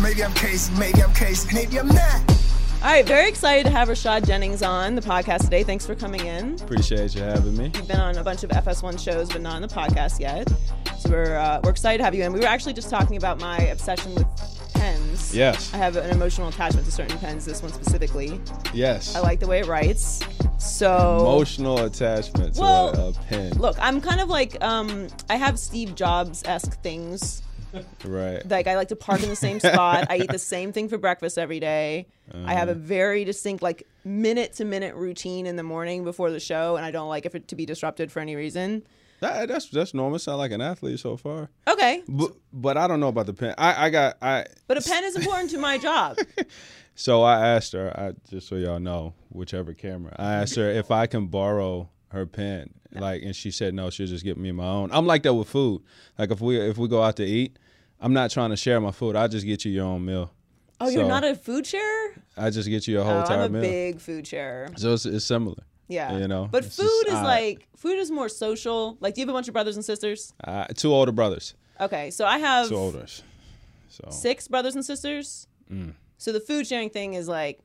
Maybe I'm crazy, maybe I'm crazy, maybe I'm not. All right, very excited to have Rashad Jennings on the podcast today. Thanks for coming in. Appreciate you having me. You've been on a bunch of FS1 shows, but not on the podcast yet. So we're uh, we're excited to have you in. We were actually just talking about my obsession with pens. Yes. I have an emotional attachment to certain pens. This one specifically. Yes. I like the way it writes. So Emotional attachment to Well, a, a pen. Look, I'm kind of like um, I have Steve Jobs esque things. Right. Like I like to park in the same spot. I eat the same thing for breakfast every day. I have a um. very distinct like minute to minute routine in the morning before the show, and I don't like if it to be disrupted for any reason. That- that's that's normal. Sound like an athlete so far. Okay, But but I don't know about the pen. I I got I. but a pen is important to my job. So I asked her. I just so y'all know, whichever camera. I asked her if I can borrow her pen. Like, and she said no. She'll just get me my own. I'm like that with food. Like if we if we go out to eat, I'm not trying to share my food. I just get you your own meal. Oh, you're not a food sharer? I just get you a whole Oh, entire I'm a meal. big food sharer. so it's, it's similar. Yeah, You know, But food just is like food is more social. Like, do you have a bunch of brothers and sisters? Uh, two older brothers. Okay, so I have Two older. So six brothers and sisters. Mm. So the food sharing thing is like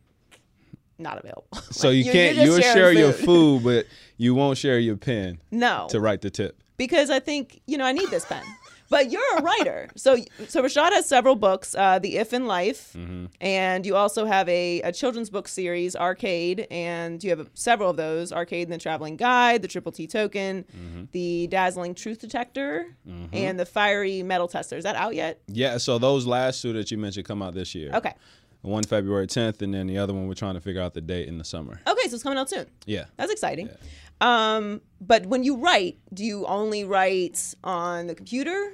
not available. So Like, you can't you'll share sharing your food, but you won't share your pen No, to write the tip. because I think you know I need this pen. But you're a writer, so so Rashad has several books, uh, The If in Life, Mm-hmm. and you also have a, a children's book series, Arcade, and you have several of those: Arcade and the Traveling Guide, The Triple T Token, Mm-hmm. The Dazzling Truth Detector, and The Fiery Metal Tester. Is that out yet? Yeah, so those last two that you mentioned come out this year. Okay, One February 10th, and then the other one we're trying to figure out the date in the summer. okay, so it's coming out soon. Yeah. That's exciting. Um, but when you write, do you only write on the computer,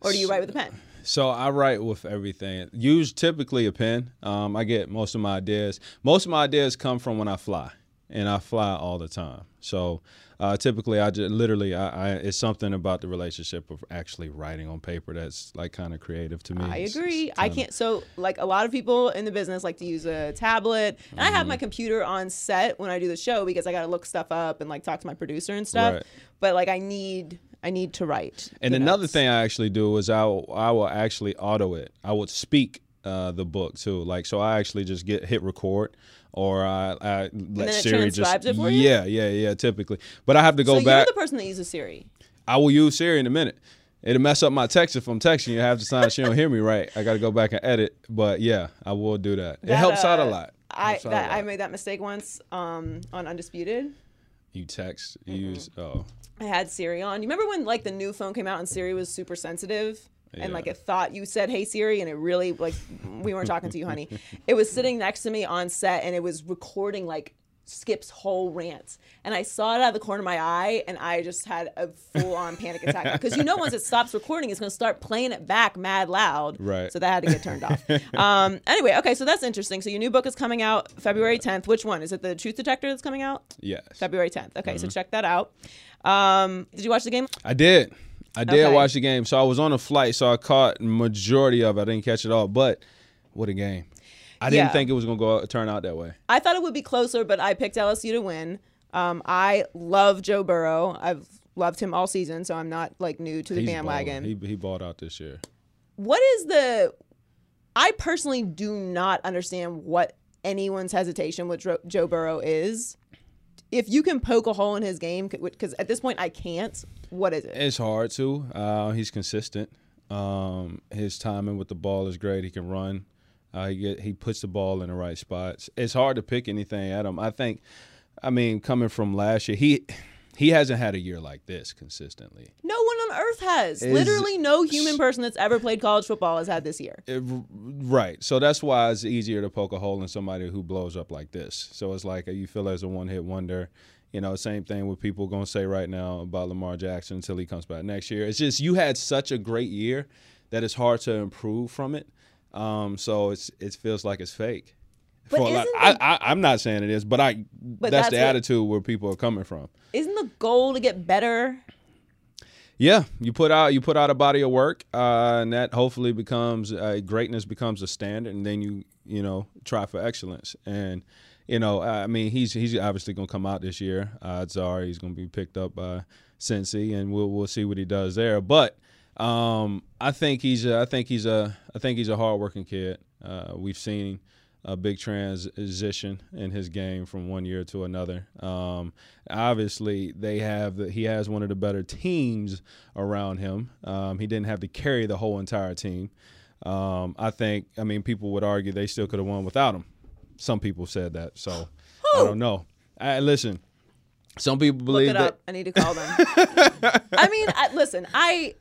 or do you write with a pen? So I write with everything. Use typically a pen. Um, I get most of my ideas. Most of my ideas come from when I fly, and I fly all the time. So uh, typically, I just literally, I, I it's something about the relationship of actually writing on paper that's like kind of creative to me. I It's- agree. it's I can't. So, like a lot of people in the business like to use a tablet, and I Mm-hmm. have my computer on set when I do the show because I got to look stuff up and like talk to my producer and stuff. Right. But like, I need, I need to write. And another notes. thing I actually do is I will, I will actually auto it. I would speak uh, the book too. Like so, I actually just get hit record, or I, I let it Siri just it yeah, yeah, yeah. Typically, but I have to go back. So you're the person that uses Siri. I will use Siri in a minute. It'll mess up my text if I'm texting you. Half the time she don't hear me right. I got to go back and edit. But yeah, I will do that. it That, helps out a uh, lot. I Helps out a that, I made that mistake once um, on Undisputed. you text, you use oh I had Siri on. You remember when like the new phone came out and Siri was super sensitive? And like it thought you said "Hey Siri" and it really like we weren't talking to you, honey. It was sitting next to me on set and it was recording like Skip's whole rant, and I saw it out of the corner of my eye, and I just had a full on panic attack because you know once it stops recording, it's gonna start playing it back mad loud. Right. So that had to get turned off. Um. Anyway, okay, so that's interesting. So your new book is coming out February 10th. Which one is it? The Truth Detector that's coming out yes. February 10th. Okay, Mm-hmm. so check that out. Um. Did you watch the game? I did. I did Okay. watch the game. So I was on a flight, so I caught majority of it. I didn't catch it all, but what a game! I didn't Yeah. think it was gonna go turn out that way. I thought it would be closer, but I picked LSU to win. Um, I love Joe Burrow. I've loved him all season, so I'm not like new to the He's bandwagon. He he balled out this year. what is the? I personally do not understand what anyone's hesitation with Joe Burrow is. If you can poke a hole in his game, because at this point I can't. What is it? It's hard to. Uh, he's consistent. Um, his timing with the ball is great. He can run. Uh, he get he puts the ball in the right spots. It's hard to pick anything at him. I think. I mean, coming from last year, he he hasn't had a year like this consistently. No one on earth has. Is- Literally, no human person that's ever played college football has had this year. It- right. So that's why it's easier to poke a hole in somebody who blows up like this. So it's like you feel as a one hit wonder. You know, same thing with people going to say right now about Lamar Jackson until he comes back next year. It's just you had such a great year that it's hard to improve from it. Um, so it's it feels like it's fake. But For a isn't I, the- I, I'm not saying it is, but I that's, that's the attitude where people are coming from. Isn't the goal to get better? Yeah, you put out you put out a body of work, uh, and that hopefully becomes uh, greatness becomes a standard, and then you you know try for excellence. And you know, I mean, he's he's obviously going to come out this year. Odds are he's going to be picked up by Cincy, and we'll we'll see what he does there. But Um, I think he's a, I think he's a I think he's a hardworking kid. Uh, we've seen a big transition in his game from one year to another. Um, obviously, they have the, he has one of the better teams around him. Um, he didn't have to carry the whole entire team. Um, I think I mean people would argue they still could have won without him. Some people said that, so I don't know. I, listen, some people believe Look it that. up. I need to call them. I mean, I, listen, I.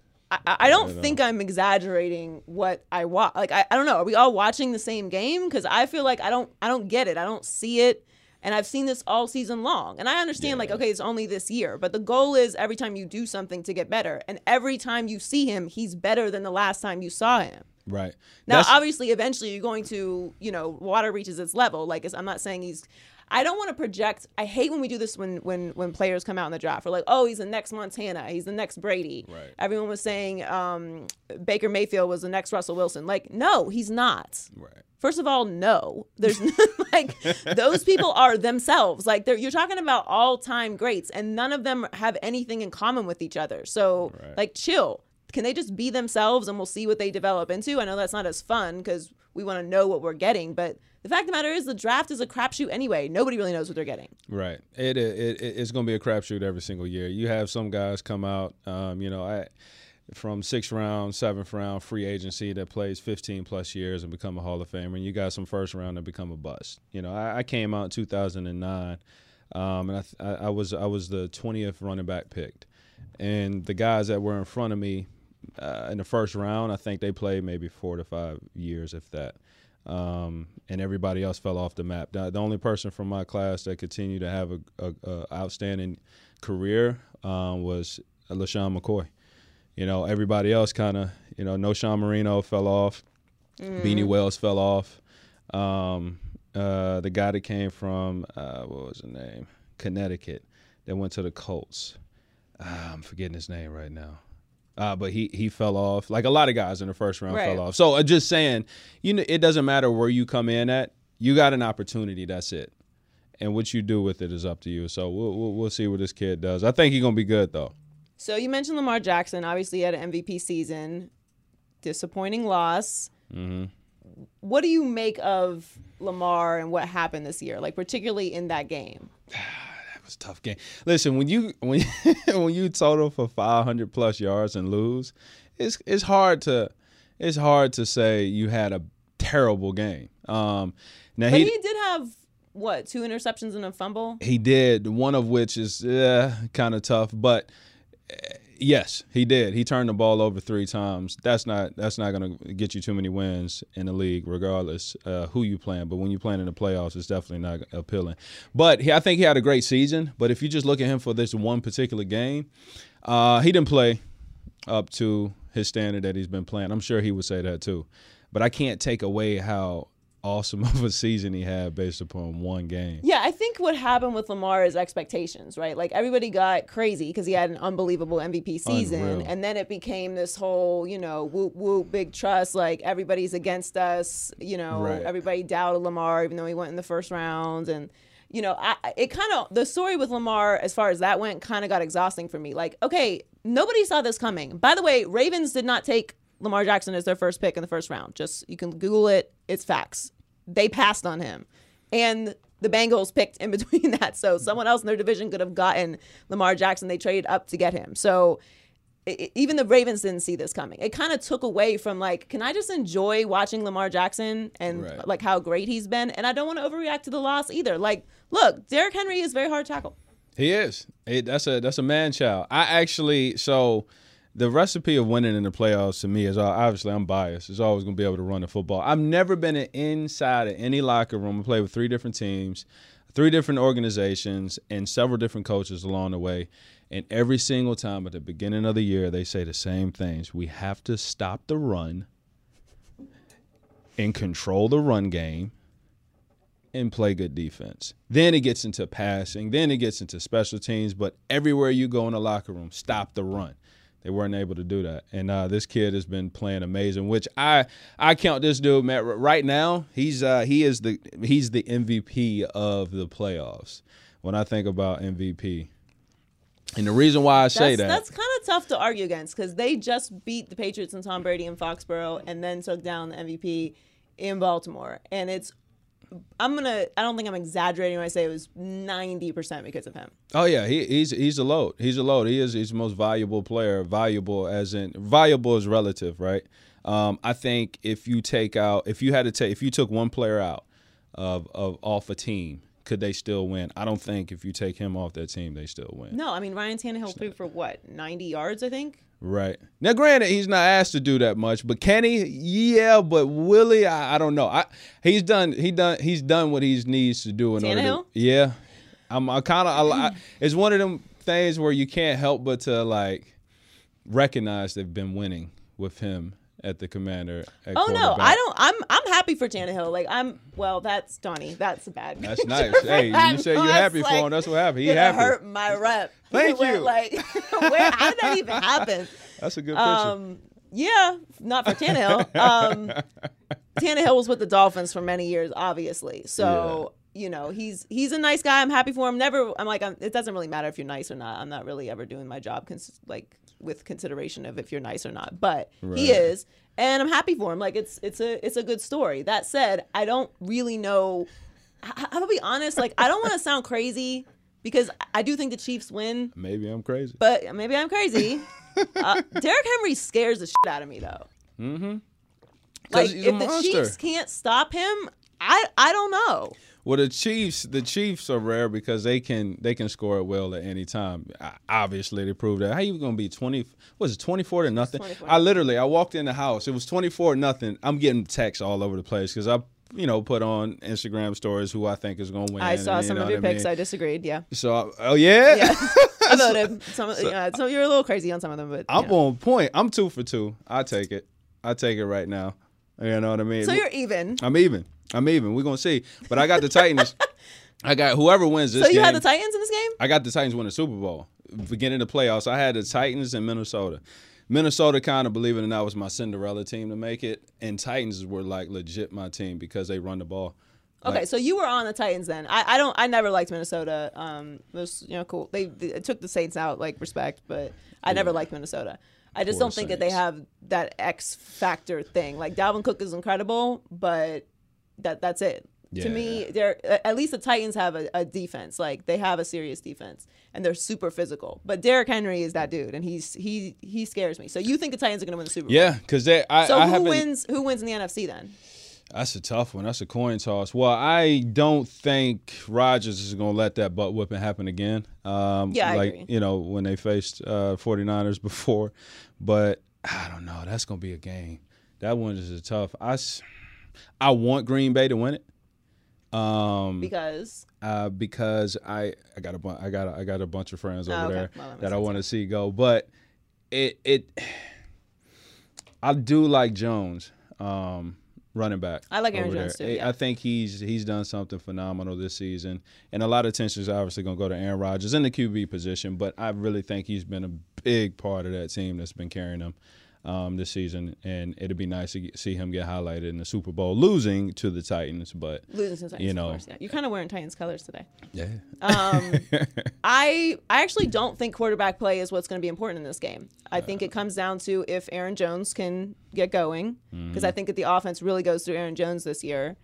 I, I don't think I'm exaggerating what I watch. Like I, I don't know. Are we all watching the same game? Because I feel like I don't I don't get it. I don't see it. And I've seen this all season long. And I understand like okay, it's only this year, but the goal is every time you do something to get better. And every time you see him, he's better than the last time you saw him. Right. Now, That's- obviously, eventually you're going to, you know, water reaches its level. Like, it's, I'm not saying he's. I don't want to project. I hate when we do this when when when players come out in the draft. We're like, oh, he's the next Montana. He's the next Brady. Right. Everyone was saying um, Baker Mayfield was the next Russell Wilson. Like, no, he's not. right. First of all, no. There's like those people are themselves. Like they're, you're talking about all time greats, and none of them have anything in common with each other. So Right. like, chill. Can they just be themselves, and we'll see what they develop into? I know that's not as fun because we want to know what we're getting, but the fact of the matter is, the draft is a crapshoot anyway. Nobody really knows what they're getting. Right. It, it, it it's going to be a crapshoot every single year. You have some guys come out, um, you know, I, from sixth round, seventh round free agency that plays 15 plus years and become a Hall of Famer, and you got some first round that become a bust. You know, I, I came out in 2009, um, and I, I, was I was the 20th running back picked, and the guys that were in front of me uh, in the first round, I think they played maybe four to five years, if that. Um, and everybody else fell off the map. The, the only person from my class that continued to have a, a, a outstanding career um, was LeSean McCoy. You know, everybody else kind of, you know, Knowshon Moreno fell off, Beanie Wells fell off. Um, uh, the guy that came from uh, what was his name, Connecticut, that went to the Colts. Ah, I'm forgetting his name right now. Uh, but he he fell off. Like a lot of guys in the first round Right. fell off. So uh, just saying, you know, it doesn't matter where you come in at. You got an opportunity. That's it. And what you do with it is up to you. So we'll we'll, we'll see what this kid does. I think he's gonna be good though. So you mentioned Lamar Jackson. Obviously, he had an MVP season. Disappointing loss. Mm-hmm. What do you make of Lamar and what happened this year? Like particularly in that game. It was a tough game. Listen, when you when when you total for 500 plus yards and lose, it's it's hard to it's hard to say you had a terrible game. Um, now But he, he did have what two interceptions and a fumble. he did one of which is uh, kind of tough, but uh, yes, he did. He turned the ball over three times. That's not that's not going to get you too many wins in the league, regardless uh, who you playing. But when you playing in the playoffs, it's definitely not appealing. But he, I think he had a great season. But if you just look at him for this one particular game, uh, he didn't play up to his standard that he's been playing. I'm sure he would say that too. But I can't take away how awesome of a season he had based upon one game. Yeah, I think what happened with Lamar is expectations, right? Like everybody got crazy because he had an unbelievable MVP season, Unreal. and then it became this whole, you know, whoop whoop, big trust. Like everybody's against us, you know. Right. Everybody doubted Lamar, even though he went in the first round, and you know, I, I- it kind of the story with Lamar as far as that went kind of got exhausting for me. Like, okay, nobody saw this coming. By the way, Ravens did not take Lamar Jackson as their first pick in the first round. Just you can Google it; it's facts. They passed on him, and the Bengals picked in between that. So someone else in their division could have gotten Lamar Jackson. They traded up to get him. So i- i- even the Ravens didn't see this coming. It kind of took away from like, can I just enjoy watching Lamar Jackson and Right. like how great he's been? And I don't want to overreact to the loss either. Like, look, Derrick Henry is very hard to tackle. He is. It, that's a that's a man child. I actually so the recipe of winning in the playoffs to me is uh, obviously I'm biased. Is always going to be able to run the football. I've never been inside of any locker room. I played with three different teams, three different organizations, and several different coaches along the way. And every single time at the beginning of the year, they say the same things. We have to stop the run and control the run game and play good defense. Then it gets into passing, then it gets into special teams, but everywhere you go in the locker room, stop the run. They weren't able to do that, and uh, this kid has been playing amazing. Which I I count this dude, Matt. Right now, he's uh, he is the he's the MVP of the playoffs. When I think about MVP, And the reason why I say That's, that that's kind of tough to argue against because they just beat the Patriots and Tom Brady in Foxborough and then took down the MVP in Baltimore. And it's, I'm gonna, I don't think I'm exaggerating when I say it was 90% because of him. Oh yeah, he, he's he's a load. He's a load. He is he's the most valuable player. Valuable as in valuable is relative, right? Um, I think if you take out if you had to take if you took one player out of of off a team, could they still win? I don't think if you take him off that team, they still win. No, I mean, Ryan Tannehill threw for what, 90 yards, I think? Right. Now, granted, he's not asked to do that much, but can he? Yeah, but will he? I, I don't know. I he's done he done he's done what he needs to do in order. To, yeah, I'm I kind of it's one of them things where you can't help but to like recognize they've been winning with him at the commander. At Oh no. I don't. I'm I'm happy for Tannehill. Like I'm. Well, that's Donnie. That's a bad. That's nice. Hey, you say you're happy for like, him. That's what happened. He happy. hurt my rep. Thank Where, you. Like, where? How did that even happen? That's a good picture. Um, yeah, not for Tannehill. Um, Tannehill was with the Dolphins for many years, obviously. So you know he's he's a nice guy. I'm happy for him. Never. I'm like I'm, it doesn't really matter if you're nice or not. I'm not really ever doing my job cons- like with consideration of if you're nice or not. But he is, and I'm happy for him. Like it's it's a it's a good story. That said, I don't really know. I, I'm gonna be honest. Like I don't want to sound crazy because I do think the Chiefs win Maybe I'm crazy. but maybe I'm crazy. uh, Derrick Henry scares the shit out of me though. Mm-hmm. Like if the. Chiefs can't stop him, I I don't know. Well, the Chiefs, the Chiefs are rare because they can they can score at will at any time. I- Obviously, they proved that. How you gonna be twenty? Was it twenty four to nothing? 24. I literally, I walked in the house. It was twenty four nothing. I'm getting texts all over the place because I, you know, put on Instagram stories who I think is gonna win. I saw and, you some know of your what I pics. mean? I disagreed. Yeah, So, I- oh yeah, yeah. I voted. Some, of- yeah, so you're a little crazy on some of them, but I'm know. on point. I'm two for two. I take it. I take it right now. You know what I mean? So you're even. I'm even. I'm even. We're gonna see. But I got the Titans. I got whoever wins this So you game. had the Titans in this game? I got the Titans win the Super Bowl. Beginning the playoffs, I had the Titans in Minnesota. Minnesota kind of, believe it or not, was my Cinderella team to make it, and Titans were like legit my team because they run the ball. Okay, Like, so you were on the Titans then. I, I don't. I never liked Minnesota. Um, it was you know cool. They, they took the Saints out like respect, but I never liked Minnesota. I just Poor don't think that they have that X factor thing. Like Dalvin Cook is incredible, but that that's it. To me, Yeah. they're at least the Titans have a, a defense. Like they have a serious defense, and they're super physical. But Derrick Henry is that dude, and he's he he scares me. So you think the Titans are going to win the Super Bowl? yeah, because they. I, So I who wins? Who wins in the NFC then? That's a tough one. That's a coin toss. Well, I don't think Rodgers is going to let that butt whipping happen again. Um, Yeah, I like you know when they faced uh, 49ers before, but I don't know. That's going to be a game. That one is a tough. I, I want Green Bay to win it. Um, Because uh, because I I got a bu- I got a, I got a bunch of friends over Oh, okay. there Well, that that I want to see go, but it it I do like Jones, um, running back. I like Aaron Jones, there. too, yeah. I think he's he's done something phenomenal this season, and a lot of attention is obviously going to go to Aaron Rodgers in the QB position, but I really think he's been a big part of that team that's been carrying them. Um, this season, and it'd be nice to get, see him get highlighted in the Super Bowl, losing to the Titans. But losing to the Titans, You of know. course, yeah. You're kind of wearing Titans colors today. yeah, Um, I I actually don't think quarterback play is what's going to be important in this game. I think it comes down to if Aaron Jones can get going, because I think that the offense really goes through Aaron Jones this year,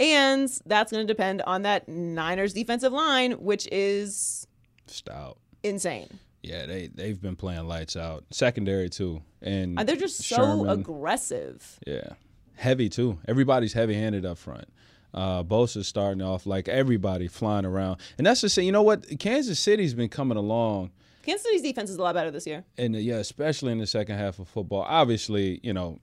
and that's going to depend on that Niners defensive line, which is stout. insane. Yeah, they they've been playing lights out. Secondary too, and they're just so Sherman, aggressive. Yeah, heavy too. Everybody's heavy-handed up front. Uh, Bosa's starting off like everybody flying around, and that's just say, you know what? Kansas City's been coming along, Kansas City's defense is a lot better this year. and yeah, especially in the second half of football. Obviously, you know,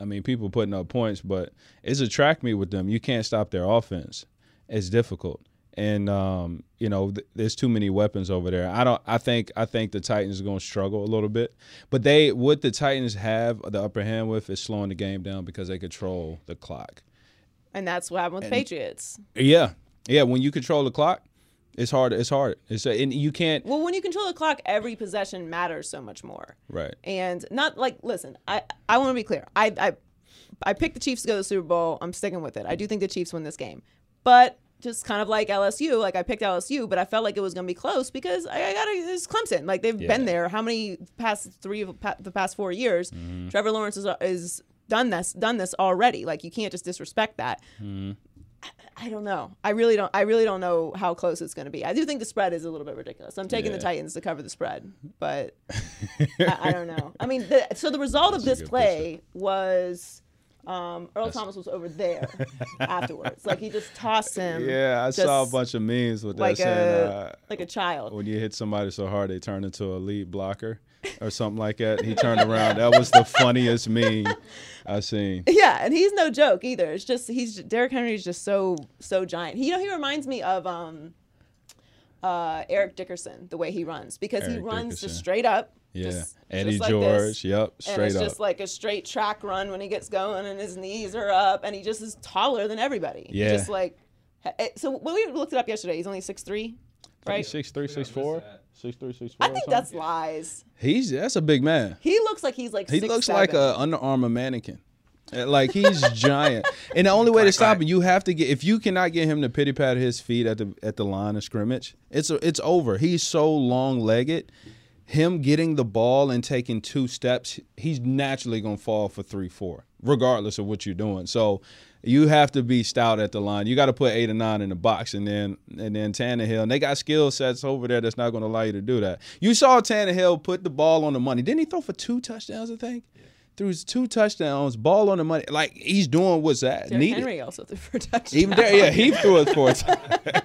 I mean, people putting up points, but it's a track meet with them. You can't stop their offense. It's difficult, and um, you know, th- there's too many weapons over there. I don't. I think. I think the Titans are going to struggle a little bit, but they what the Titans have the upper hand with is slowing the game down because they control the clock. And that's what happened with the Patriots. Yeah, yeah. When you control the clock, it's hard. It's hard. It's and you can't. Well, when you control the clock, every possession matters so much more. Right. And not like listen, I I want to be clear. I I I picked the Chiefs to go to the Super Bowl. I'm sticking with it. I do think the Chiefs win this game. But just kind of like LSU. Like I picked LSU, but I felt like it was going to be close because I, I got it's Clemson. Like they've Yeah. been there. How many past three of pa- the past four years? Mm-hmm. Trevor Lawrence is, is done this done this already. Like you can't just disrespect that. Mm-hmm. I, I don't know. I really don't. I really don't know how close it's going to be. I do think the spread is a little bit ridiculous. I'm taking the Titans to cover the spread, but I, I don't know. I mean, the, so the result of That's a this play was um, Earl Thomas was over there afterwards. Like he just tossed him. Yeah, I saw a bunch of memes with that like saying a uh, like a child. when you hit somebody so hard they turn into a lead blocker or something like that. He turned around. That was the funniest meme I seen. Yeah, and he's no joke either. It's just he's Derrick Henry's just so so giant. He, you know, he reminds me of um, uh, Eric Dickerson the way he runs because he runs Dickerson. just straight up. Yeah, just- Eddie just like George. this. Yep, and it's up. just like a straight track run when he gets going, and his knees are up, and he just is taller than everybody. Yeah. just like eh, so. When we looked it up yesterday, he's only six three, right? Six three, six four, six three, six four. I think that's lies. he's that's a big man. He looks like he's like He six, looks seven. like a Under Armour mannequin. Uh, Like he's giant, and the only way to stop him, you have to get. If you cannot get him to pity pat his feet at the at the line of scrimmage, it's it's over. He's so long legged. Him getting the ball and taking two steps, he's naturally gonna fall for three, four, regardless of what you're doing. So you have to be stout at the line. You got to put eight or nine in the box, and then and then Tannehill. And they got skill sets over there that's not going to allow you to do that. You saw Tannehill put the ball on the money. Didn't he throw for two touchdowns? I think. Threw two touchdowns, ball on the money. Like he's doing what's that Derrick needed. Henry also threw for a touchdown. Even there, yeah, he threw it for a t-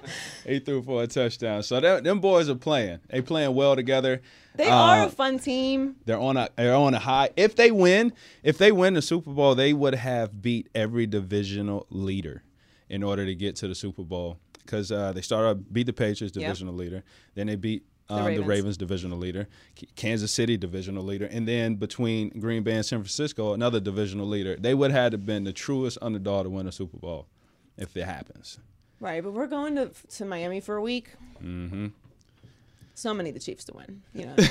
he threw for a touchdown. So that, them boys are playing. They playing well together. They Uh, are a fun team. they're on a they're on a high. If they win, if they win the Super Bowl, they would have beat every divisional leader in order to get to the Super Bowl. Because uh, they started beat the Patriots Yep. divisional leader, then they beat um, the, Ravens. Ravens. divisional leader, Kansas City divisional leader, and then between Green Bay and San Francisco, another divisional leader. They would have had been the truest underdog to win a Super Bowl if it happens. Right, but we're going to to Miami for a week. Mm-hmm. So many the Chiefs to win. You know, me?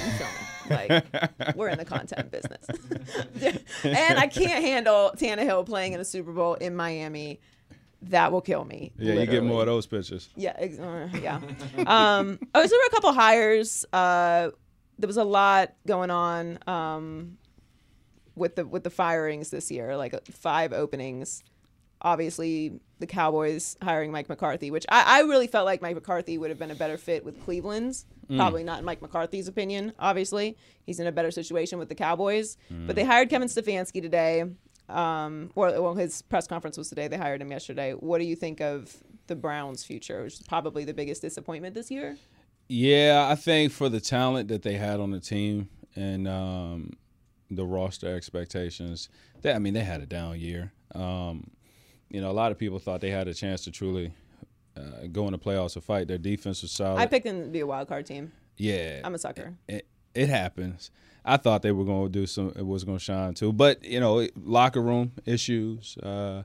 like we're in the content business, and I can't handle Tannehill playing in a Super Bowl in Miami. That will kill me. Yeah, you get more of those pictures. Yeah, ex- uh, yeah. Um, oh, so there were a couple hires. Uh, there was a lot going on um, with the with the firings this year, like uh, five openings. Obviously, the Cowboys hiring Mike McCarthy, which I, I really felt like Mike McCarthy would have been a better fit with Cleveland's. Probably not in Mike McCarthy's opinion. Obviously, he's in a better situation with the Cowboys. But they hired Kevin Stefanski today. Um, or well, his press conference was today. They hired him yesterday. What do you think of the Browns' future, which is probably the biggest disappointment this year? Yeah, I think for the talent that they had on the team and um, the roster expectations, they, I mean, they had a down year. Um, you know, a lot of people thought they had a chance to truly uh, go in the playoffs and fight. Their defense was solid. I picked them to be a wild card team. yeah, I'm a sucker. it, it happens. I thought they were going to do some. It was going to shine too, but you know, locker room issues. Uh,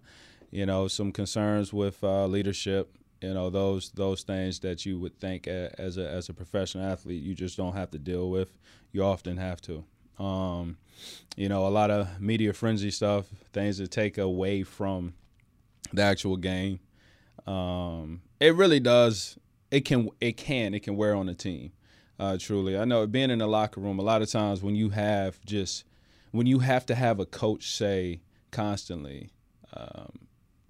you know, some concerns with uh, leadership. You know, those those things that you would think a, as a as a professional athlete you just don't have to deal with. You often have to. Um, you know, a lot of media frenzy stuff, things that take away from the actual game. Um, it really does. It can. It can. It can wear on the team. Uh, truly, I know being in the locker room. A lot of times when you have just when you have to have a coach say constantly um,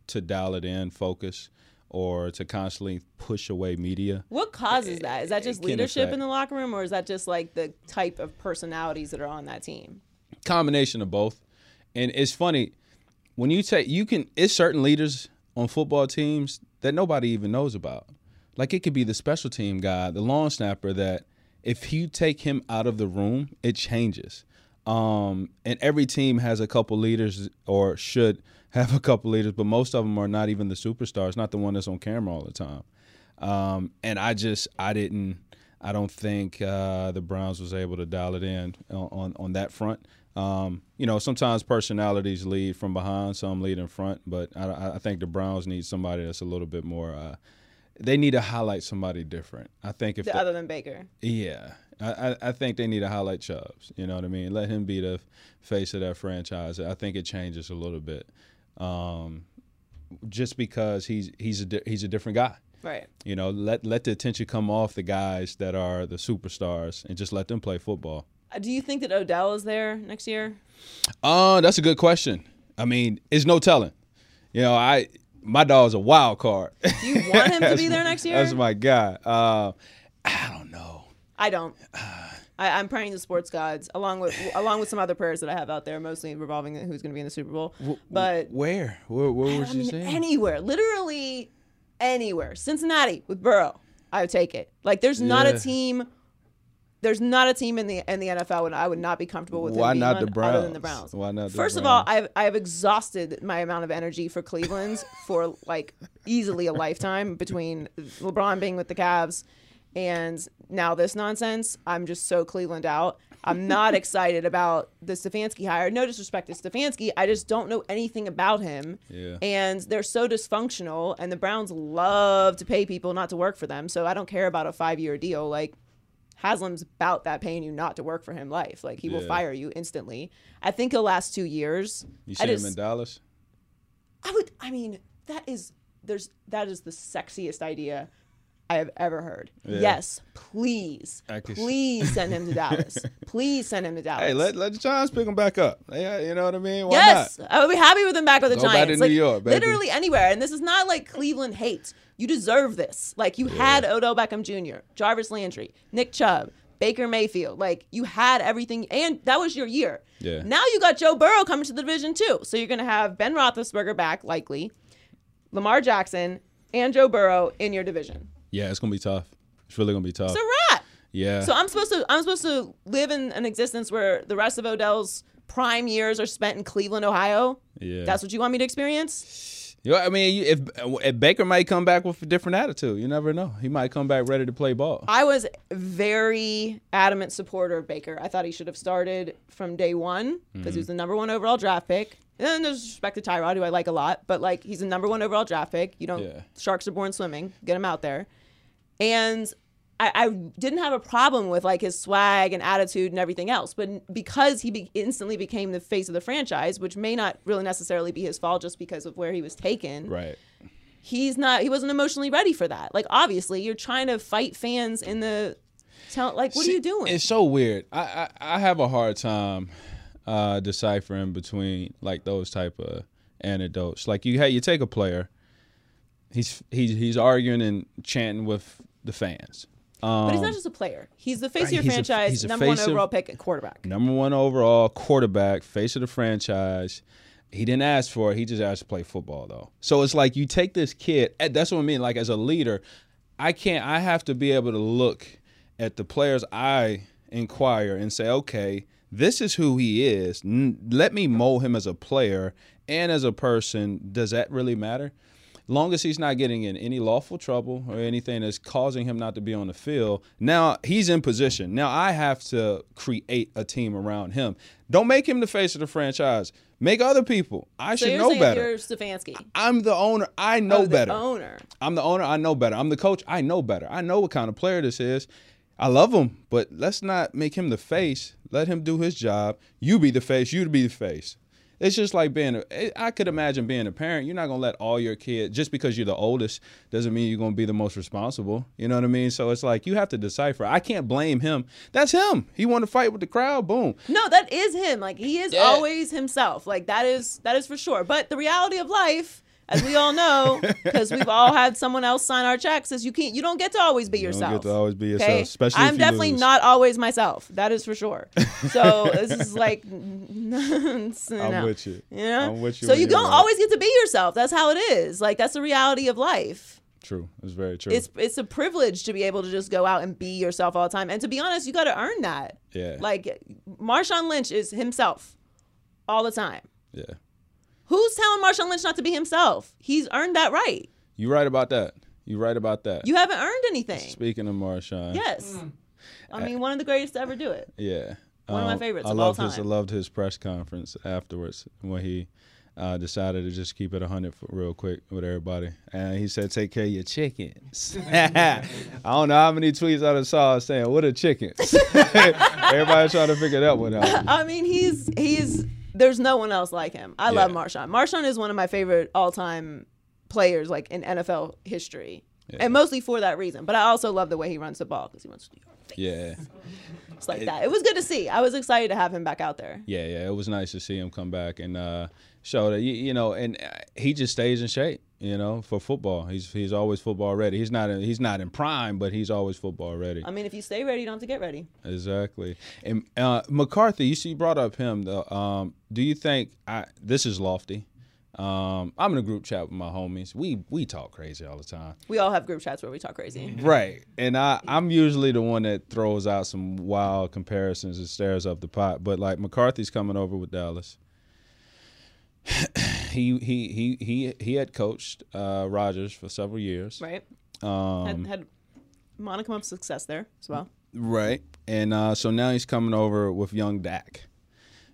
to dial it in, focus, or to constantly push away media. What causes that? Is that just leadership affect- in the locker room, or is that just like the type of personalities that are on that team? combination of both. And it's funny when you take you can it's certain leaders on football teams that nobody even knows about. Like it could be the special team guy, the long snapper that if you take him out of the room, it changes. Um, and every team has a couple leaders or should have a couple leaders, but most of them are not even the superstars, not the one that's on camera all the time. Um, and I just I didn't I don't think uh, the Browns was able to dial it in on on, on that front. Um, you know, sometimes personalities lead from behind, some lead in front, but I, I think the Browns need somebody that's a little bit more. Uh, they need to highlight somebody different. I think if The, the- other than Baker, yeah, I, I think they need to highlight Chubbs. You know what I mean? Let him be the face of that franchise. I think it changes a little bit. Um, just because he's he's a he's a different guy. Right. You know, let let the attention come off the guys that are the superstars and just let them play football. Uh, Do you think that Odell is there next year? Uh, that's a good question. I mean, it's no telling. You know, I my dog's a wild card. Do you want him to be there next year? That's my guy. Uh, I don't know. I don't. I, I'm praying to sports gods along with along with some other prayers that I have out there, mostly revolving who's going to be in the Super Bowl. But Where? Where, where was I you mean, saying? anywhere, literally anywhere. Cincinnati with Burrow, I would take it. Like, there's not Yeah. a team. There's not a team in the in the NFL would I would not be comfortable with. Why not the Other than the Browns? Browns. Why not the First of all, I've I have exhausted my amount of energy for Cleveland for like easily a lifetime between LeBron being with the Cavs and now this nonsense. I'm just so Cleveland out. I'm not excited about the Stefanski hire. No disrespect to Stefanski. I just don't know anything about him. Yeah. And they're so dysfunctional, and the Browns love to pay people not to work for them. So I don't care about a five year deal. Like, Haslam's about that paying you not to work for him life. Like, he will fire you instantly. I think he'll last two years. You I see him just- in Dallas? I would. I mean, that is there's that is the sexiest idea I have ever heard. Yeah. Yes, please, please send him to Dallas. please send him to Dallas. Hey, let, let the Giants pick him back up. Yeah, you know what I mean? Why yes, not? I would be happy with him back with the Go back Giants. to like, New York, baby. literally anywhere. And this is not like Cleveland hate. You deserve this. Like you had Odell Beckham Jr., Jarvis Landry, Nick Chubb, Baker Mayfield. Like you had everything, and that was your year. Yeah. Now you got Joe Burrow coming to the division too. So you're gonna have Ben Roethlisberger back likely, Lamar Jackson, and Joe Burrow in your division. Yeah, it's gonna be tough. It's really gonna be tough. It's a wrap. yeah. So I'm supposed to I'm supposed to live in an existence where the rest of Odell's prime years are spent in Cleveland, Ohio. yeah. That's what you want me to experience? You know, I mean, if, if Baker might come back with a different attitude, you never know. He might come back ready to play ball. I was very adamant supporter of Baker. I thought he should have started from day one because he was mm-hmm. the number one overall draft pick. And then there's respect to Tyrod, who I like a lot, but like he's the number one overall draft pick. You don't Yeah. sharks are born swimming. Get him out there. And I, I didn't have a problem with like his swag and attitude and everything else, but because he be- instantly became the face of the franchise, which may not really necessarily be his fault, just because of where he was taken Right. he's not he wasn't emotionally ready for that like obviously you're trying to fight fans in the tell like what are you doing It's so weird. I, I, I have a hard time uh, deciphering between like those type of anecdotes. Like you, hey, you take a player, he's he's he's arguing and chanting with the fans. Um, but he's not just a player he's the face right, of your he's a- he's franchise a number one face of- overall pick at quarterback number one overall quarterback, face of the franchise. He didn't ask for it. He just asked to play football, though. So it's like you take this kid. That's what I mean. Like as a leader, I can't. I have to be able to look at the players I inquire and say, okay, this is who he is. Let me mold him as a player and as a person. Does that really matter? Long as he's not getting in any lawful trouble or anything that's causing him not to be on the field, now he's in position. Now I have to create a team around him. Don't make him the face of the franchise. Make other people. I so should know better. You're Stefanski. I'm the owner. I know oh, the better. owner I'm the owner. I know better. I'm the coach. I know better. I know what kind of player this is. I love him, but let's not make him the face. Let him do his job. You be the face. You be the face. It's just like being. A, I could imagine being a parent. You're not gonna let all your kids just because you're the oldest doesn't mean you're gonna be the most responsible. You know what I mean? So it's like you have to decipher. I can't blame him. That's him. He want to fight with the crowd. Boom. no that is him like he is Yeah. always himself like that is that is for sure but the reality of life as we all know because we've all had someone else sign our checks is you can't you don't get to always be You yourself don't get to always be yourself, Okay, especially. I'm definitely lose. not always myself. That is for sure. So this is like, I'm I'm with you. You know? I'm with you So you don't right. always get to be yourself. That's how it is. Like that's the reality of life. True. It's very true. It's it's a privilege to be able to just go out and be yourself all the time. And to be honest, you got to earn that. yeah. Like Marshawn Lynch is himself all the time. yeah. Who's telling Marshawn Lynch not to be himself? He's earned that right. You right about that. You right about that. You haven't earned anything. Speaking of Marshawn. Yes. I mean, one of the greatest to ever do it. Yeah. One of my Um, favorites I of all loved his I loved his press conference afterwards when he uh, decided to just keep it 100 for real quick with everybody. And he said, take care of your chickens. I don't know how many tweets I done saw saying, what are chickens? Everybody trying to figure that one out. I mean, he's he's there's no one else like him. I love Yeah. Marshawn. Marshawn is one of my favorite all time players like in NFL history. And mostly for that reason. But I also love the way he runs the ball because he runs to your face. Yeah, It's like that. It was good to see. I was excited to have him back out there. yeah, yeah. It was nice to see him come back and uh, show that you, you know, and uh, he just stays in shape. You know, for football, he's he's always football ready. He's not in, he's not in prime, but he's always football ready. I mean, if you stay ready, you don't have to get ready. Exactly. And uh, McCarthy, you see, you brought up him. Though. Um, do you think I, this is lofty? Um, I'm in a group chat with my homies. We we talk crazy all the time. We all have group chats where we talk crazy. Right. And I, I'm usually the one that throws out some wild comparisons and stares up the pot. But like McCarthy's coming over with Dallas. He he he he he had coached uh, Rodgers for several years. Right? Um, had, had modicum of success there as well. Right. And uh, so now he's coming over with young Dak.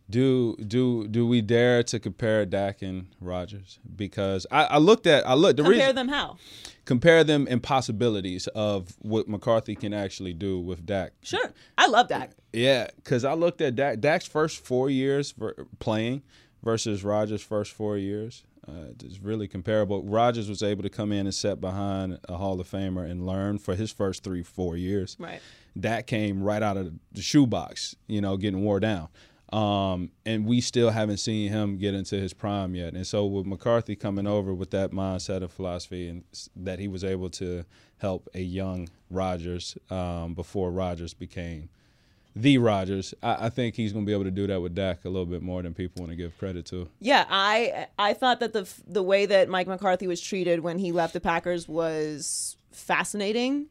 Do do do we dare to compare Dak and Rodgers? Because I, I looked at I looked the Compare reason them how? compare them in possibilities of what McCarthy can actually do with Dak. Sure. I love Dak. Yeah, because I looked at Dak. Dak's first four years for playing versus Rodgers' first four years. Uh, it's really comparable. Rodgers was able to come in and set behind a Hall of Famer and learn for his first three, four years. Right. Dak came right out of the shoebox, you know, getting wore down. Um, and we still haven't seen him get into his prime yet. And so with McCarthy coming over with that mindset of philosophy and that he was able to help a young Rodgers um, before Rodgers became the Rodgers, I, I think he's going to be able to do that with Dak a little bit more than people want to give credit to. Yeah, I I thought that the the way that Mike McCarthy was treated when he left the Packers was fascinating.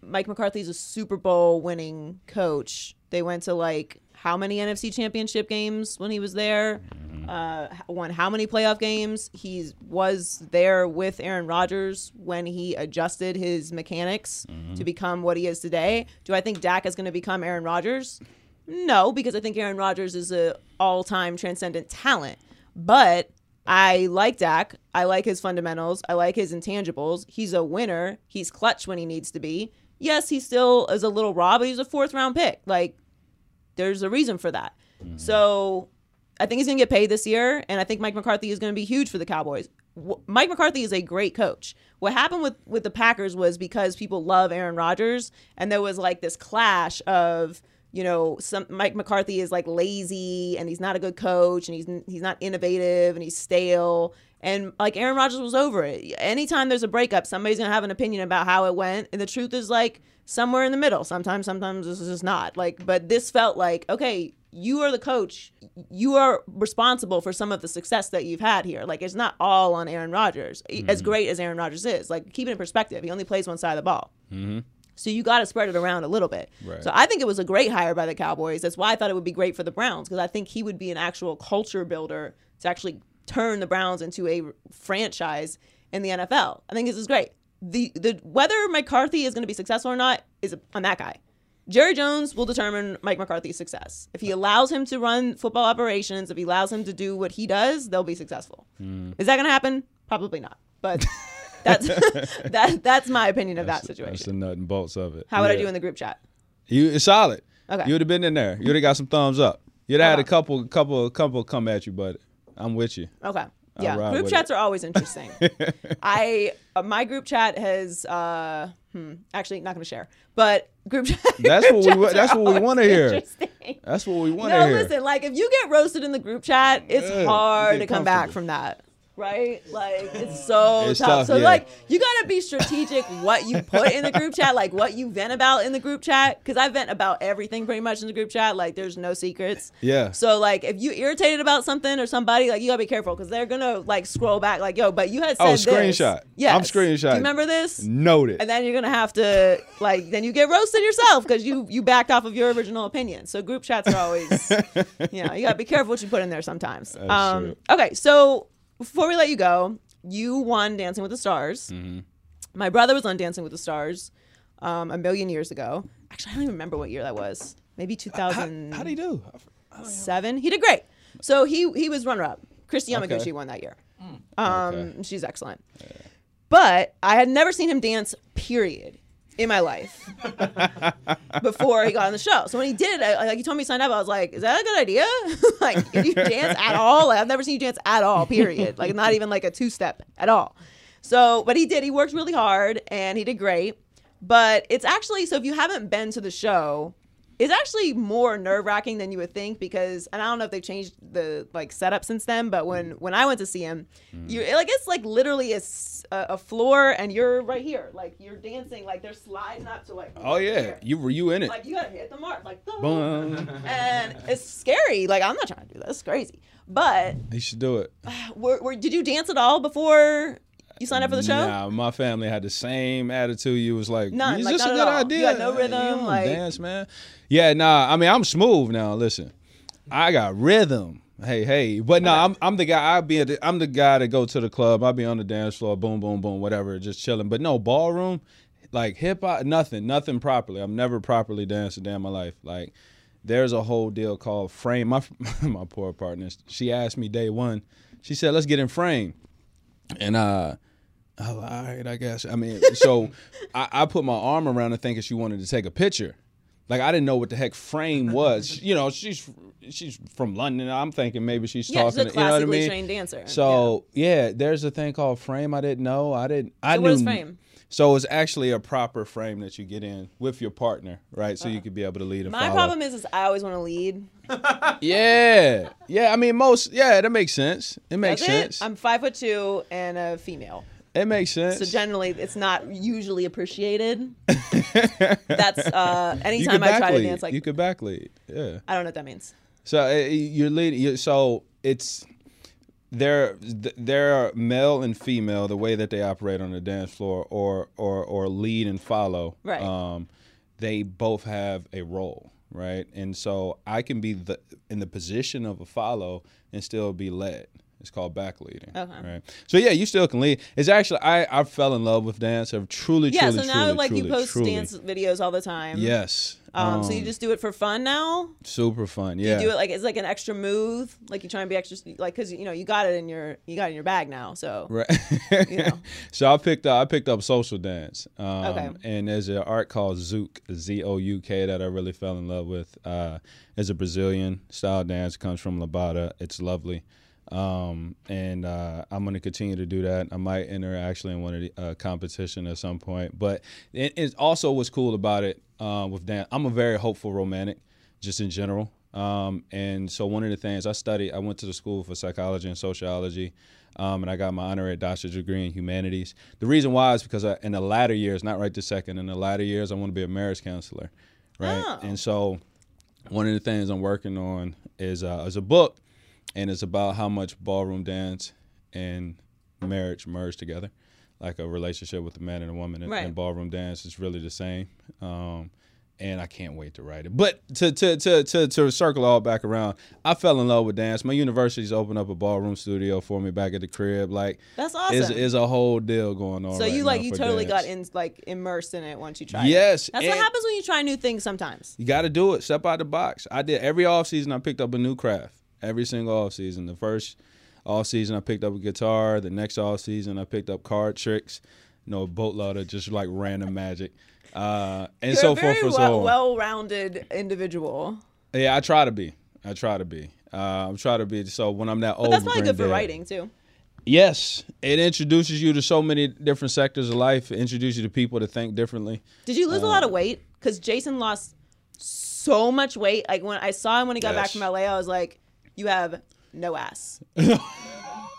Mike McCarthy's a Super Bowl winning coach. They went to like how many NFC championship games when he was there? Uh, h- won how many playoff games? He was there with Aaron Rodgers when he adjusted his mechanics to become what he is today. Do I think Dak is going to become Aaron Rodgers? No, because I think Aaron Rodgers is a all-time transcendent talent. But I like Dak. I like his fundamentals. I like his intangibles. He's a winner. He's clutch when he needs to be. Yes, he still is a little raw, but he's a fourth round pick. Like, there's a reason for that. So I think he's going to get paid this year, and I think Mike McCarthy is going to be huge for the Cowboys. Mike McCarthy is a great coach. What happened with with the Packers was because people love Aaron Rodgers, and there was like this clash of you know some Mike McCarthy is like lazy and he's not a good coach and he's he's not innovative and he's stale and like Aaron Rodgers was over it. Anytime there's a breakup, somebody's gonna have an opinion about how it went, and the truth is like somewhere in the middle. Sometimes, sometimes this is just not like. But this felt like okay, you are the coach. You are responsible for some of the success that you've had here. Like it's not all on Aaron Rodgers. As mm-hmm. great as Aaron Rodgers is, like keep it in perspective. He only plays one side of the ball. Mm-hmm. So you got to spread it around a little bit. Right. So I think it was a great hire by the Cowboys. That's why I thought it would be great for the Browns because I think he would be an actual culture builder to actually turn the Browns into a franchise in the NFL. I think this is great. The the whether McCarthy is going to be successful or not is on that guy. Jerry Jones will determine Mike McCarthy's success. If he allows him to run football operations, if he allows him to do what he does, they'll be successful. Hmm. Is that going to happen? Probably not. But that's that that's my opinion of that situation. That's the nut and bolts of it. How would I do in the group chat? You it's solid. Okay. You would have been in there. You would have got some thumbs up. You'd have had a couple, couple, couple come at you, but I'm with you. Okay. Yeah, group chats it. are always interesting. I uh, my group chat has uh hmm, actually not going to share, but group chat. That's group what we that's what we wanna hear. That's what we want to No, hear. No, listen, like if you get roasted in the group chat, it's Yeah, hard to come back from that. Right? Like it's so It's tough. tough, So yeah. like you gotta be strategic what you put in the group chat, like what you vent about in the group chat. Cause I vent about everything pretty much in the group chat. Like there's no secrets. Yeah. So like if you irritated about something or somebody, like you gotta be careful because they're gonna like scroll back like, yo, but you had said Oh, screenshot. Yeah. I'm screenshot. Do you remember this? Noted. And then you're gonna have to like then you get roasted yourself because you you backed off of your original opinion. So group chats are always you know, you gotta be careful what you put in there sometimes. um true. okay, so before we let you go, you won Dancing with the Stars. Mm-hmm. My brother was on Dancing with the Stars um, a million years ago. Actually, I don't even remember what year that was. Maybe 2000 How, how'd he do? seven. He did great. So he he was runner up. Kristi Yamaguchi Okay. won that year. Um, Okay. she's excellent. But I had never seen him dance. Period. In my life, before he got on the show. So when he did, I, like he told me to sign up, I was like, "Is that a good idea? like, if you dance at all? Like, I've never seen you dance at all. Period. Like, not even like a two step at all." So, but he did. He worked really hard and he did great. But it's actually so if you haven't been to the show, it's actually more nerve wracking than you would think because, and I don't know if they've changed the like setup since then. But when mm. when I went to see him, mm. you like it's like literally a- a floor and you're right here, like you're dancing, like they're sliding up to like. Oh yeah, here. you were you in it? Like you gotta hit the mark, like Boom. and it's scary. Like I'm not trying to do that. It's crazy. But You should do it. were, were, did you dance at all before you signed up for the show? Nah, my family had the same attitude. You was like, None, is like, this a good all. You idea? got no rhythm, you like- dance, man. Yeah, nah. I mean, I'm smooth now. Listen, I got rhythm. Hey, hey, but no, I'm I'm the guy. I be at the, I'm the guy to go to the club. I be on the dance floor, boom, boom, boom, whatever, just chilling. But no ballroom, like hip hop, nothing, nothing properly. I'm never properly danced a day in my life. Like there's a whole deal called frame. My my poor partner, she asked me day one. She said, "Let's get in frame," and uh. Oh, all right, I guess. I mean, so I, I put my arm around her thinking she wanted to take a picture. Like I didn't know what the heck frame was. You know, she's she's from London. I'm thinking maybe she's Yeah, she's talking. a you know what I classically mean? trained dancer. So yeah. there's a thing called frame. I didn't know. I didn't. I So knew. what is frame? So it's actually a proper frame that you get in with your partner, right? So you uh, could be able to lead and My follow. problem is, is I always want to lead. Yeah, yeah. I mean, most. Yeah, that makes sense. It makes sense. it. I'm five foot two and a female. It makes sense. So generally, it's not usually appreciated. That's uh, anytime I try to dance like you could backlead. Yeah. I don't know what that means. So uh, you're leading. You, so it's they're they're male and female the way that they operate on the dance floor, or or or lead and follow. Right. Um, they both have a role, right? And so I can be the in the position of a follow and still be led. It's called back leading. Okay. Right. So yeah, you still can lead. It's actually I I fell in love with dance. I've truly, Yeah. truly, so now, truly, like you post truly- dance videos all the time. Yes. Um, so you just do it for fun now. super fun. Yeah. You do it like it's like an extra move. Like you try and be extra, like because you know you got it in your you got it in your bag now. So Right. You know. so I picked up I picked up social dance. Um, Okay. And there's an art called Zouk, Z O U K, that I really fell in love with. Uh, it's a Brazilian style dance. Comes from Lambada. It's lovely. Um, and uh, I'm going to continue to do that. I might enter actually in one of the uh, competition at some point. But it, it's also what's cool about it uh, with Dan. I'm a very hopeful romantic, just in general. Um, and so one of the things I studied, I went to the school for psychology and sociology, um, and I got my honorary doctorate degree in humanities. The reason why is because I, in the latter years, not right this second, in the latter years, I want to be a marriage counselor, right? Oh. And so one of the things I'm working on is uh, is a book, and it's about how much ballroom dance and marriage merge together, like a relationship with a man and a woman. And, Right. and ballroom dance is really the same. Um, and I can't wait to write it. But to to to to to circle all back around, I fell in love with dance. My university's opened up a ballroom studio for me back at the crib. Like That's awesome. is a whole deal going on. so right you like you totally got in like immersed in it once you tried. It. Yes, it. that's what happens when you try new things sometimes. You got to do it. Step out of the box. I did every off season. I picked up a new craft. Every single off season. The first off season, I picked up a guitar. The next off season, I picked up card tricks. You know, a boatload of just like random magic, uh, and You're so a forth very and so on. well, well-rounded individual. yeah, I try to be. I try to be. Uh, I'm trying to be. So when I'm that But old, that's probably good for writing too. Yes, it introduces you to so many different sectors of life. It introduces you to people to think differently. Did you lose a Uh, lot of weight? Because Jason lost so much weight. Like when I saw him when he got back from LA, I was like, "You have no ass.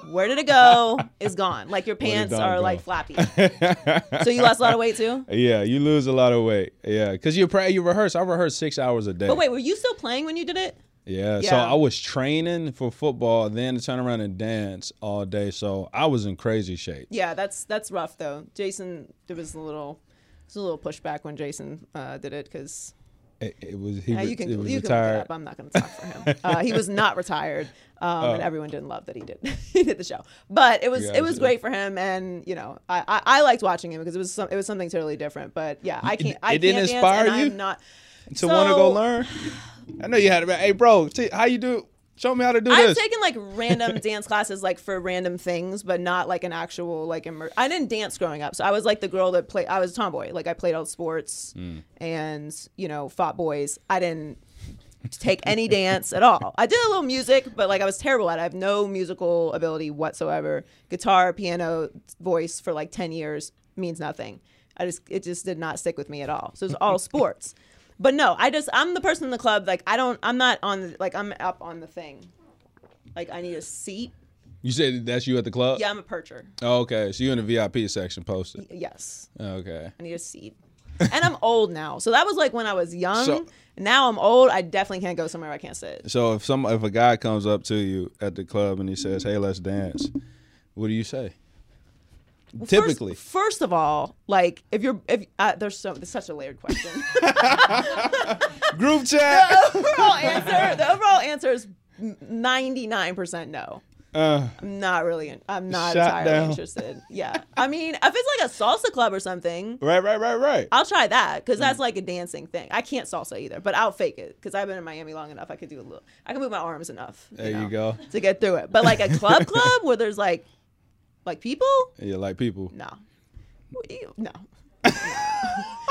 Where did it go? Is gone. Like your pants are go? like flappy. so you lost a lot of weight too. Yeah, you lose a lot of weight. Yeah, because you pray, you rehearse. I rehearse six hours a day. But wait, were you still playing when you did it? Yeah, so I was training for football, then to turn around and dance all day. So I was in crazy shape. Yeah, that's that's rough though. Jason, there was a little, there was a little pushback when Jason uh, did it because It, it was he you can it was you can it retired. up. I'm not going to talk for him. Uh, he was not retired, um, and everyone didn't love that he did he did the show. But it was it was great for him, and you know I, I, I liked watching him because it was some, it was something totally different. But yeah, I can't I it didn't inspire dance, you? I'm not. to want to go learn. I know you had to. Hey, bro, t- how you do? Show me how to do this. I've this. taken like random dance classes like for random things, but not like an actual like immer- I didn't dance growing up, so I was like the girl that played. I was a tomboy, like I played all sports Mm. and you know fought boys. I didn't take any dance at all. I did a little music, but like I was terrible at it. I have no musical ability whatsoever. Guitar, piano, voice for like 10 years means nothing. I just it just did not stick with me at all. So it's all sports. But no, I just I'm the person in the club like I don't I'm not on like I'm up on the thing. Like I need a seat. You said that's you at the club? Yeah, I'm a percher. Oh, okay. So you're in the VIP section posted. Yes. Okay. I need a seat. and I'm old now. So that was like when I was young. So- now I'm old. I definitely can't go somewhere I can't sit. So if some if a guy comes up to you at the club and he says, "Hey, let's dance," what do you say? Typically, First, first of all, like if you're if uh, there's so there's such a layered question. group chat. The overall answer the overall answer is 99% no. Uh, I'm not really I'm not entirely down. interested. Yeah. I mean, if it's like a salsa club or something, right, right, right, right. I'll try that because Mm. that's like a dancing thing. I can't salsa either, but I'll fake it because I've been in Miami long enough. I could do a little. I can move my arms enough. There you know, go. To get through it, but like a club club where there's like, like people, Yeah, like people. no, no.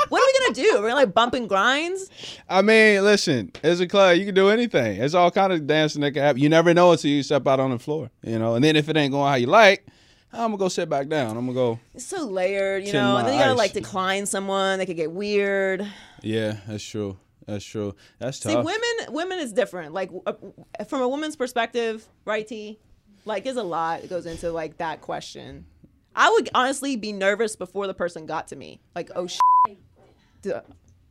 what are we gonna do? We're gonna like bump and grinds. I mean, listen, it's a club. You can do anything. It's all kind of dancing that can happen. You never know until you step out on the floor, you know. And then if it ain't going how you like, I'm gonna go sit back down. I'm gonna go. It's so layered, you know. And then you gotta my like decline someone. They could get weird. Yeah, that's true. That's true. That's tough. See, women, women is different. Like uh, from a woman's perspective, right? T, like there's a lot that goes into like that question. I would honestly be nervous before the person got to me. Like, oh, sh-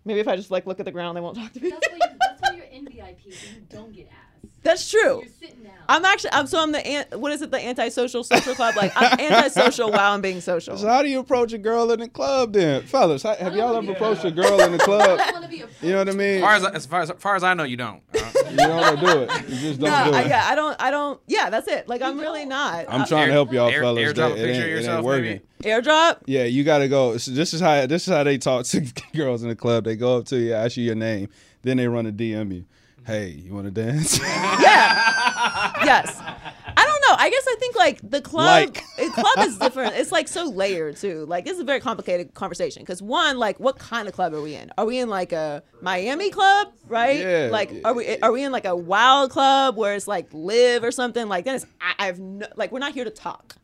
maybe if I just like look at the ground, they won't talk to me. That's why, you, that's why you're in VIP, so you don't get ass. That's true. You're sitting down. I'm actually, I'm so I'm the an, what is it? The antisocial social club. Like I'm antisocial while I'm being social. So how do you approach a girl in the club then, fellas? how- Have y'all ever approached a girl in the club? I want to be You know what I mean? As far as, as far as, far as I know, you don't. Uh, You don't do it. You just don't No, do I, it. yeah, I don't, I don't. Yeah, that's it. Like I'm really not. I'm trying to help y'all Air- fellas. airdrop that a it picture ain't, of it ain't yourself, working. maybe. airdrop. Yeah, you gotta go. So this is how this is how they talk to girls in the club. They go up to you, ask you your name, then they run a DM you. Hey, you want to dance? Yeah. yes. I don't know. I guess I think like the club, Like. the club is different. It's like so layered too. Like this is a very complicated conversation because one, like, what kind of club are we in? Are we in like a Miami club, right? Yeah. Like, are we are we in like a wild club where it's like live or something? Like then it's I, I've no, like we're not here to talk.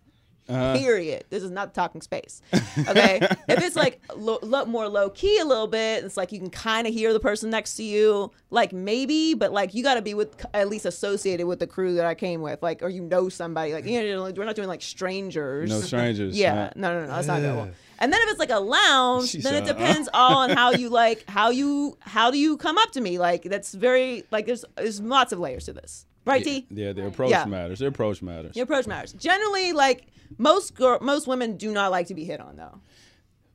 Uh-huh. Period. This is not the talking space. Okay. if it's like lo- lo- more low key a little bit, it's like you can kind of hear the person next to you. Like maybe, but like you got to be with at least associated with the crew that I came with, like or you know somebody. Like you know, we're not doing like strangers. No strangers, Yeah. huh? No, no, no. That's not good. And then if it's like a lounge, She then it uh. depends all on how you like how you how do you come up to me. Like that's very like there's there's lots of layers to this, right? T. yeah, the approach Yeah. matters. The approach matters. Your approach matters. Generally, like most girl, most women do not like to be hit on though.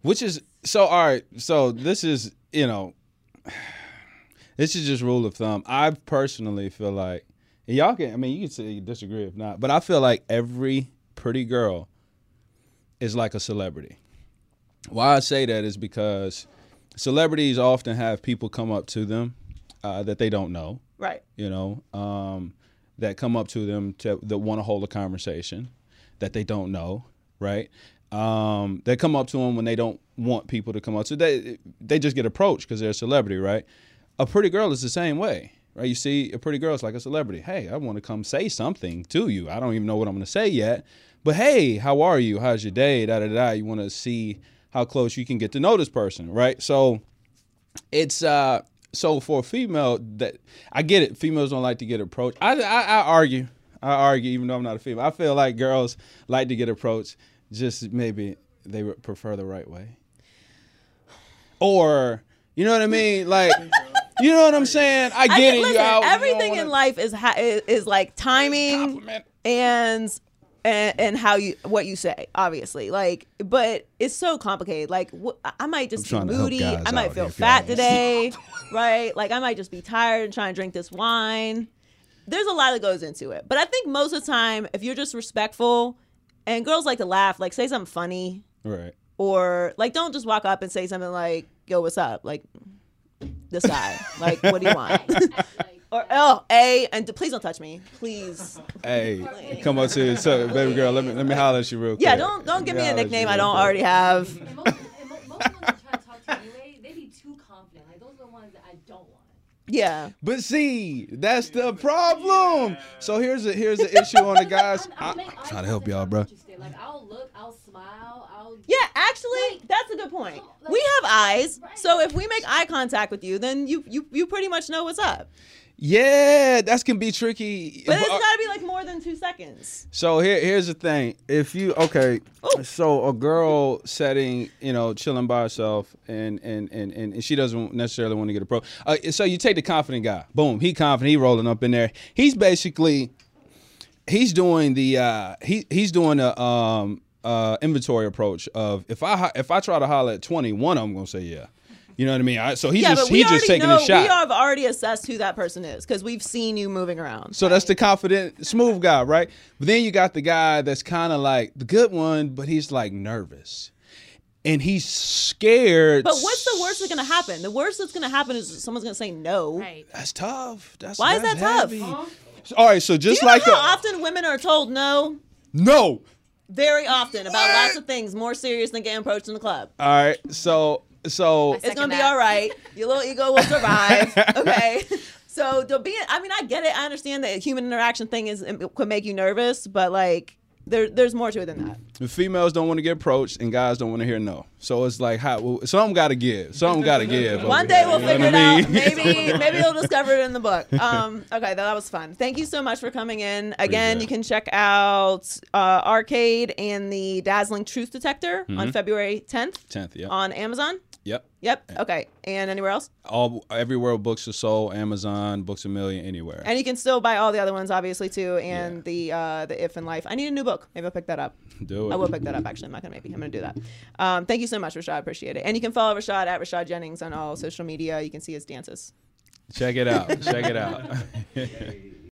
Which is so all right. So this is you know, this is just rule of thumb. I personally feel like and y'all can. I mean, you can say you disagree if not, but I feel like every pretty girl is like a celebrity. Why I say that is because celebrities often have people come up to them uh, that they don't know. Right. you know, um, that come up to them to, that want to hold a conversation that they don't know, right? Um, they come up to them when they don't want people to come up. So they they just get approached because they're a celebrity, right? A pretty girl is the same way, right? You see, a pretty girl is like a celebrity. Hey, I want to come say something to you. I don't even know what I'm going to say yet, but hey, how are you? How's your day? Da da da. You want to see how close you can get to know this person, right? So it's uh so for a female that I get it. Females don't like to get approached. I, I I argue. I argue, even though I'm not a female. I feel like girls like to get approached. Just maybe they would prefer the right way, or you know what I mean. Like, you know what I'm saying. I I get think- it. listen, you out. everything wanna- in life is ha- is, is like timing and, and and how you what you say. Obviously, like, but it's so complicated. Like, wh- I might just be trying to help moody. I might feel fat guys. today, right? Like, I might just be tired and trying to drink this wine. There's a lot that goes into it, but I think most of the time, if you're just respectful, and girls like to laugh, like say something funny, Right. or like don't just walk up and say something like yo what's up like this guy like what do you want like, or oh a and please don't touch me please Hey, come up to you, so, baby girl. Let me let me holler at you real quick. yeah don't don't give me a holler at you nickname i don't quick. already have and most, and mo- most ones that try to talk to you anyway, they be too confident. Like those are the ones that I don't want. Yeah. But see, that's the problem. So here's a here's the issue on the guys. I'll I, make I'm eye trying to help y'all, bro. with you still. Like I'll look, I'll smile, I'll. Yeah, actually, that's a good point. Like- We have eyes, Right. so if we make eye contact with you, then you you you pretty much know what's up. Yeah, that can be tricky. But it's But- got to be like more than two seconds. So here, here's the thing. If you okay, Oh. so a girl setting, you know, chilling by herself, and and and and she doesn't necessarily want to get a pro. Uh, so you take the confident guy. Boom, he confident. He rolling up in there. He's basically, he's doing the uh, he he's doing a um uh inventory approach of if I if I try to holler at twenty, one of them gonna say yeah. You know what I mean? I, so he's yeah, just we he's already just taking know a shot. we have already assessed who that person is because we've seen you moving around. So that's the confident, smooth guy, right? But then you got the guy that's kind of like the good one, but he's like nervous. And he's scared. But what's the worst that's gonna happen? The worst that's gonna happen is someone's gonna say no. Right. That's tough. That's Why is that's that tough? heavy. All right, so Do just you know like how a, often women are told no? no. Very often about lots of things more serious than getting approached in the club. All right, so so It's gonna be all right. Your little ego will survive. okay. So to be, I mean, I get it. I understand that human interaction thing is could make you nervous, but like there, there's more to it than that. the females don't want to get approached, and guys don't want to hear no. So it's like, how, well, something got to give. Something got to give. One day here, we'll figure it what I out. Maybe, maybe we'll discover it in the book. Um, okay, that was fun. Thank you so much for coming in. Again, you can check out uh, Arcade and the Dazzling Truth Detector on February 10th Tenth, yeah. on Amazon. Yep. Yep. Okay. And anywhere else? All everywhere books are sold, Amazon, Books a Million, anywhere. And you can still buy all the other ones, obviously, too, and Yeah. the uh, the If in Life. I need a new book. Maybe I'll pick that up. Do it. I will pick that up. Actually, I'm not gonna maybe. I'm gonna do that. Um, thank you so much, Rashad. I appreciate it. And you can follow Rashad at Rashad Jennings on all social media. You can see his dances. Check it out. Check it out.